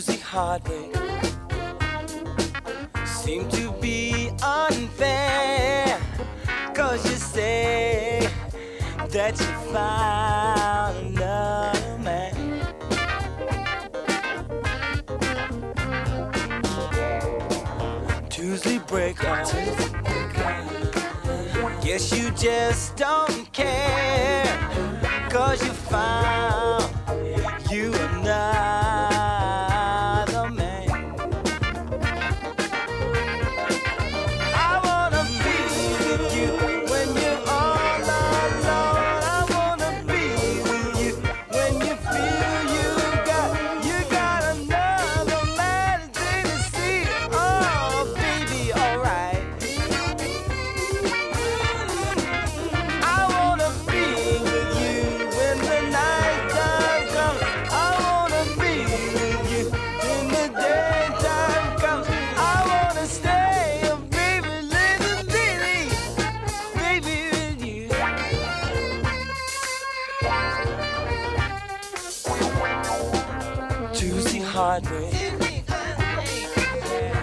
music hardly seem to be unfair. Cause you say that you found another man. Tuesday break out. Guess you just don't care. Cause you found you are not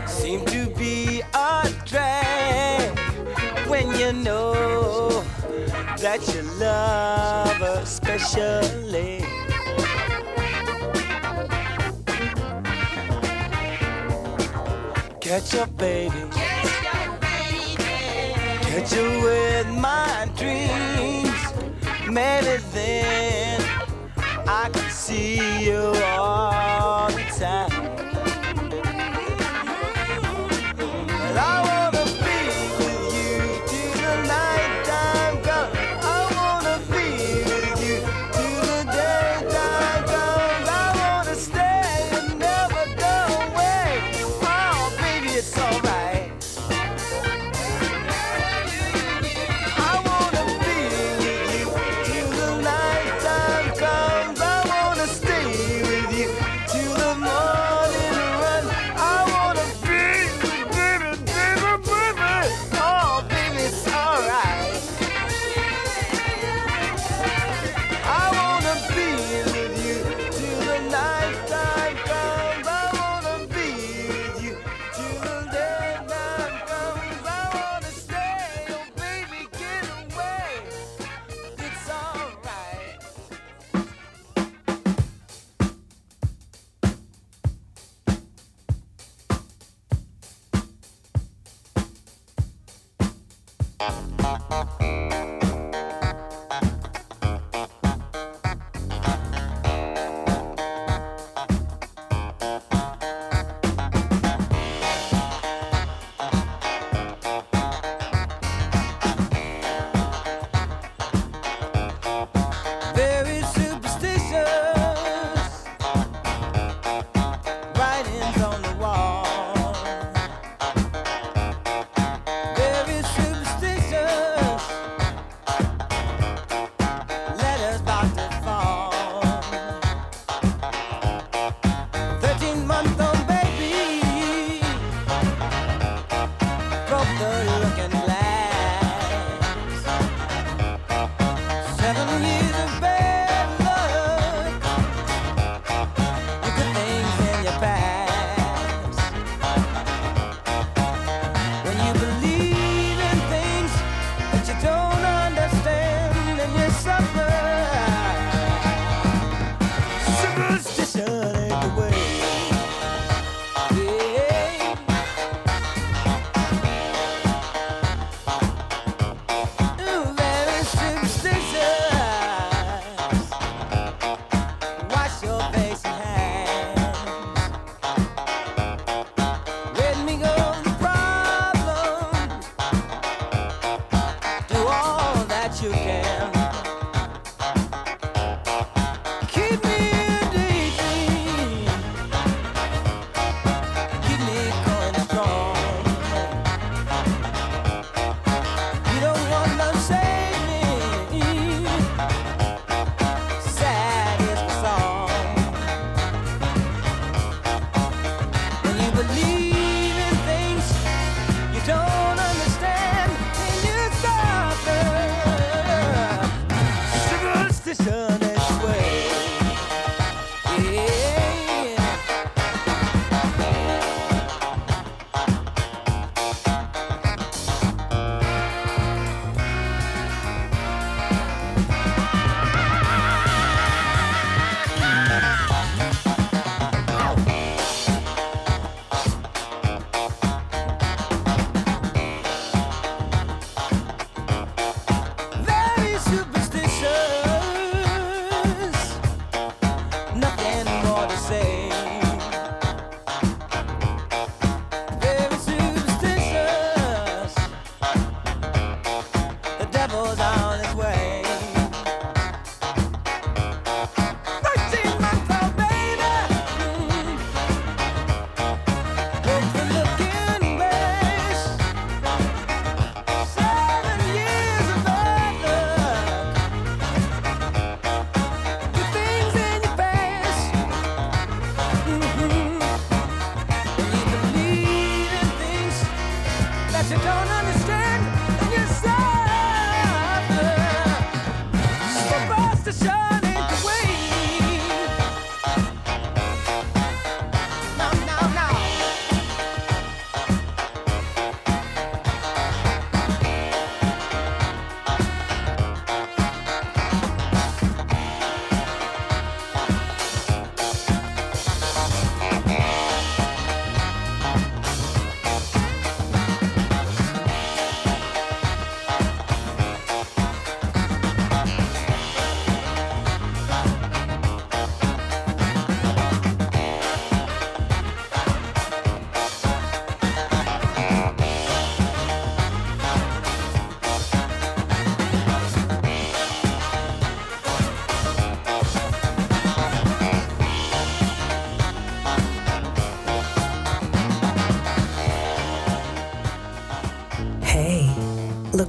seem to be a drag when you know that you love especially. Catch up, baby. Catch you with my dreams. Maybe then I can see you all inside.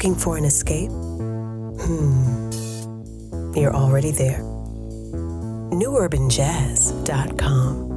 looking for an escape? Hmm, you're already there. NewUrbanJazz.com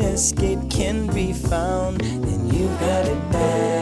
escape can be found, then you've got it bad.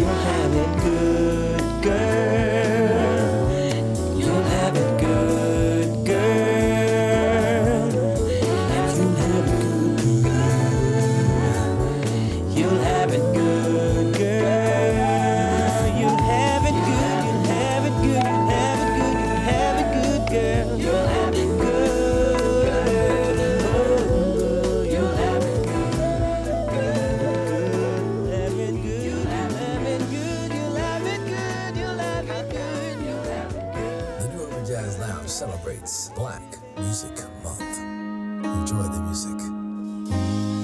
You'll have it, good, girl. Jazz Lounge celebrates Black Music Month. Enjoy the music.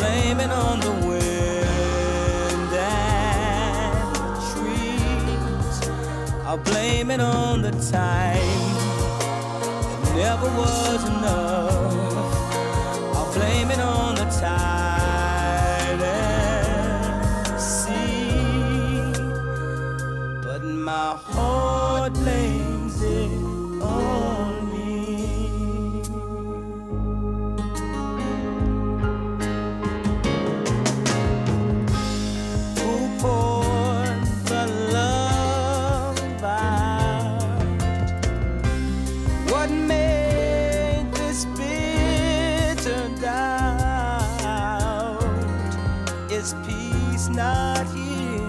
It on the wind and the trees. I'll blame it on the time. It never was enough. Not here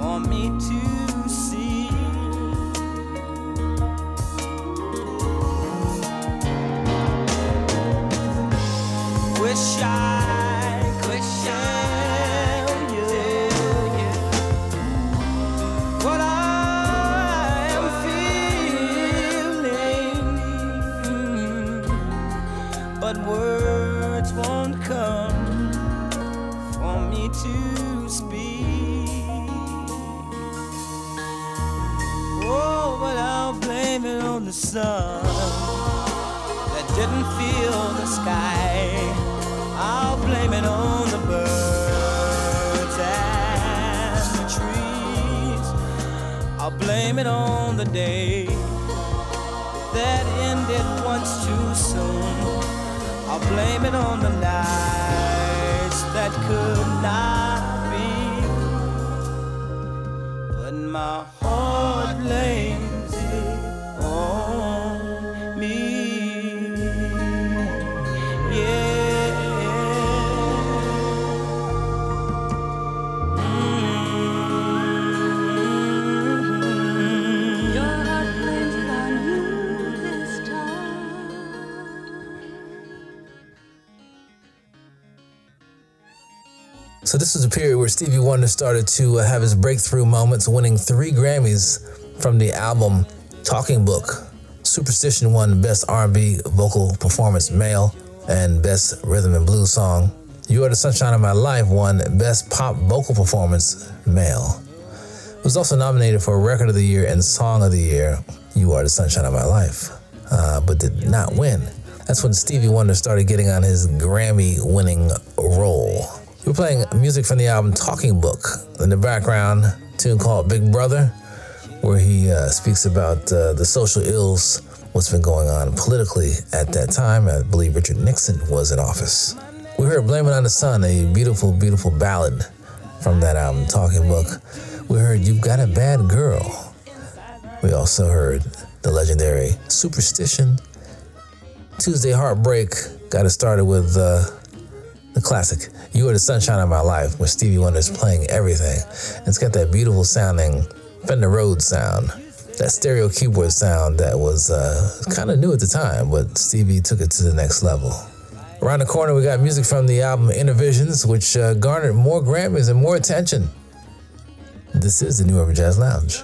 for me to see? Wish I could tell you what I am feeling, but words won't come to speak. Oh, but I'll blame it on the sun that didn't feel the sky. I'll blame it on the birds and the trees. I'll blame it on the day that ended once too soon. I'll blame it on the nights that could not So this was a period where Stevie Wonder started to uh, have his breakthrough moments, winning three Grammys from the album Talking Book. Superstition won Best R&B Vocal Performance Male and Best Rhythm and Blues Song. You Are the Sunshine of My Life won Best Pop Vocal Performance Male. It was also nominated for Record of the Year and Song of the Year, You Are the Sunshine of My Life, uh, but did not win. That's when Stevie Wonder started getting on his Grammy winning roll. We're playing music from the album Talking Book. In the background, tune called Big Brother, where he uh, speaks about uh, the social ills, what's been going on politically at that time. I believe Richard Nixon was in office. We heard Blame It on the Sun, a beautiful, beautiful ballad from that album, Talking Book. We heard You've Got a Bad Girl. We also heard the legendary Superstition. Tuesday Heartbreak got it started with uh, the classic You Are the Sunshine of My Life, where Stevie Wonder's playing everything. It's got that beautiful sounding Fender Rhodes sound, that stereo keyboard sound that was uh, kind of new at the time, but Stevie took it to the next level. Around the corner, we got music from the album Innervisions, which uh, garnered more Grammys and more attention. This is the New Urban Jazz Lounge.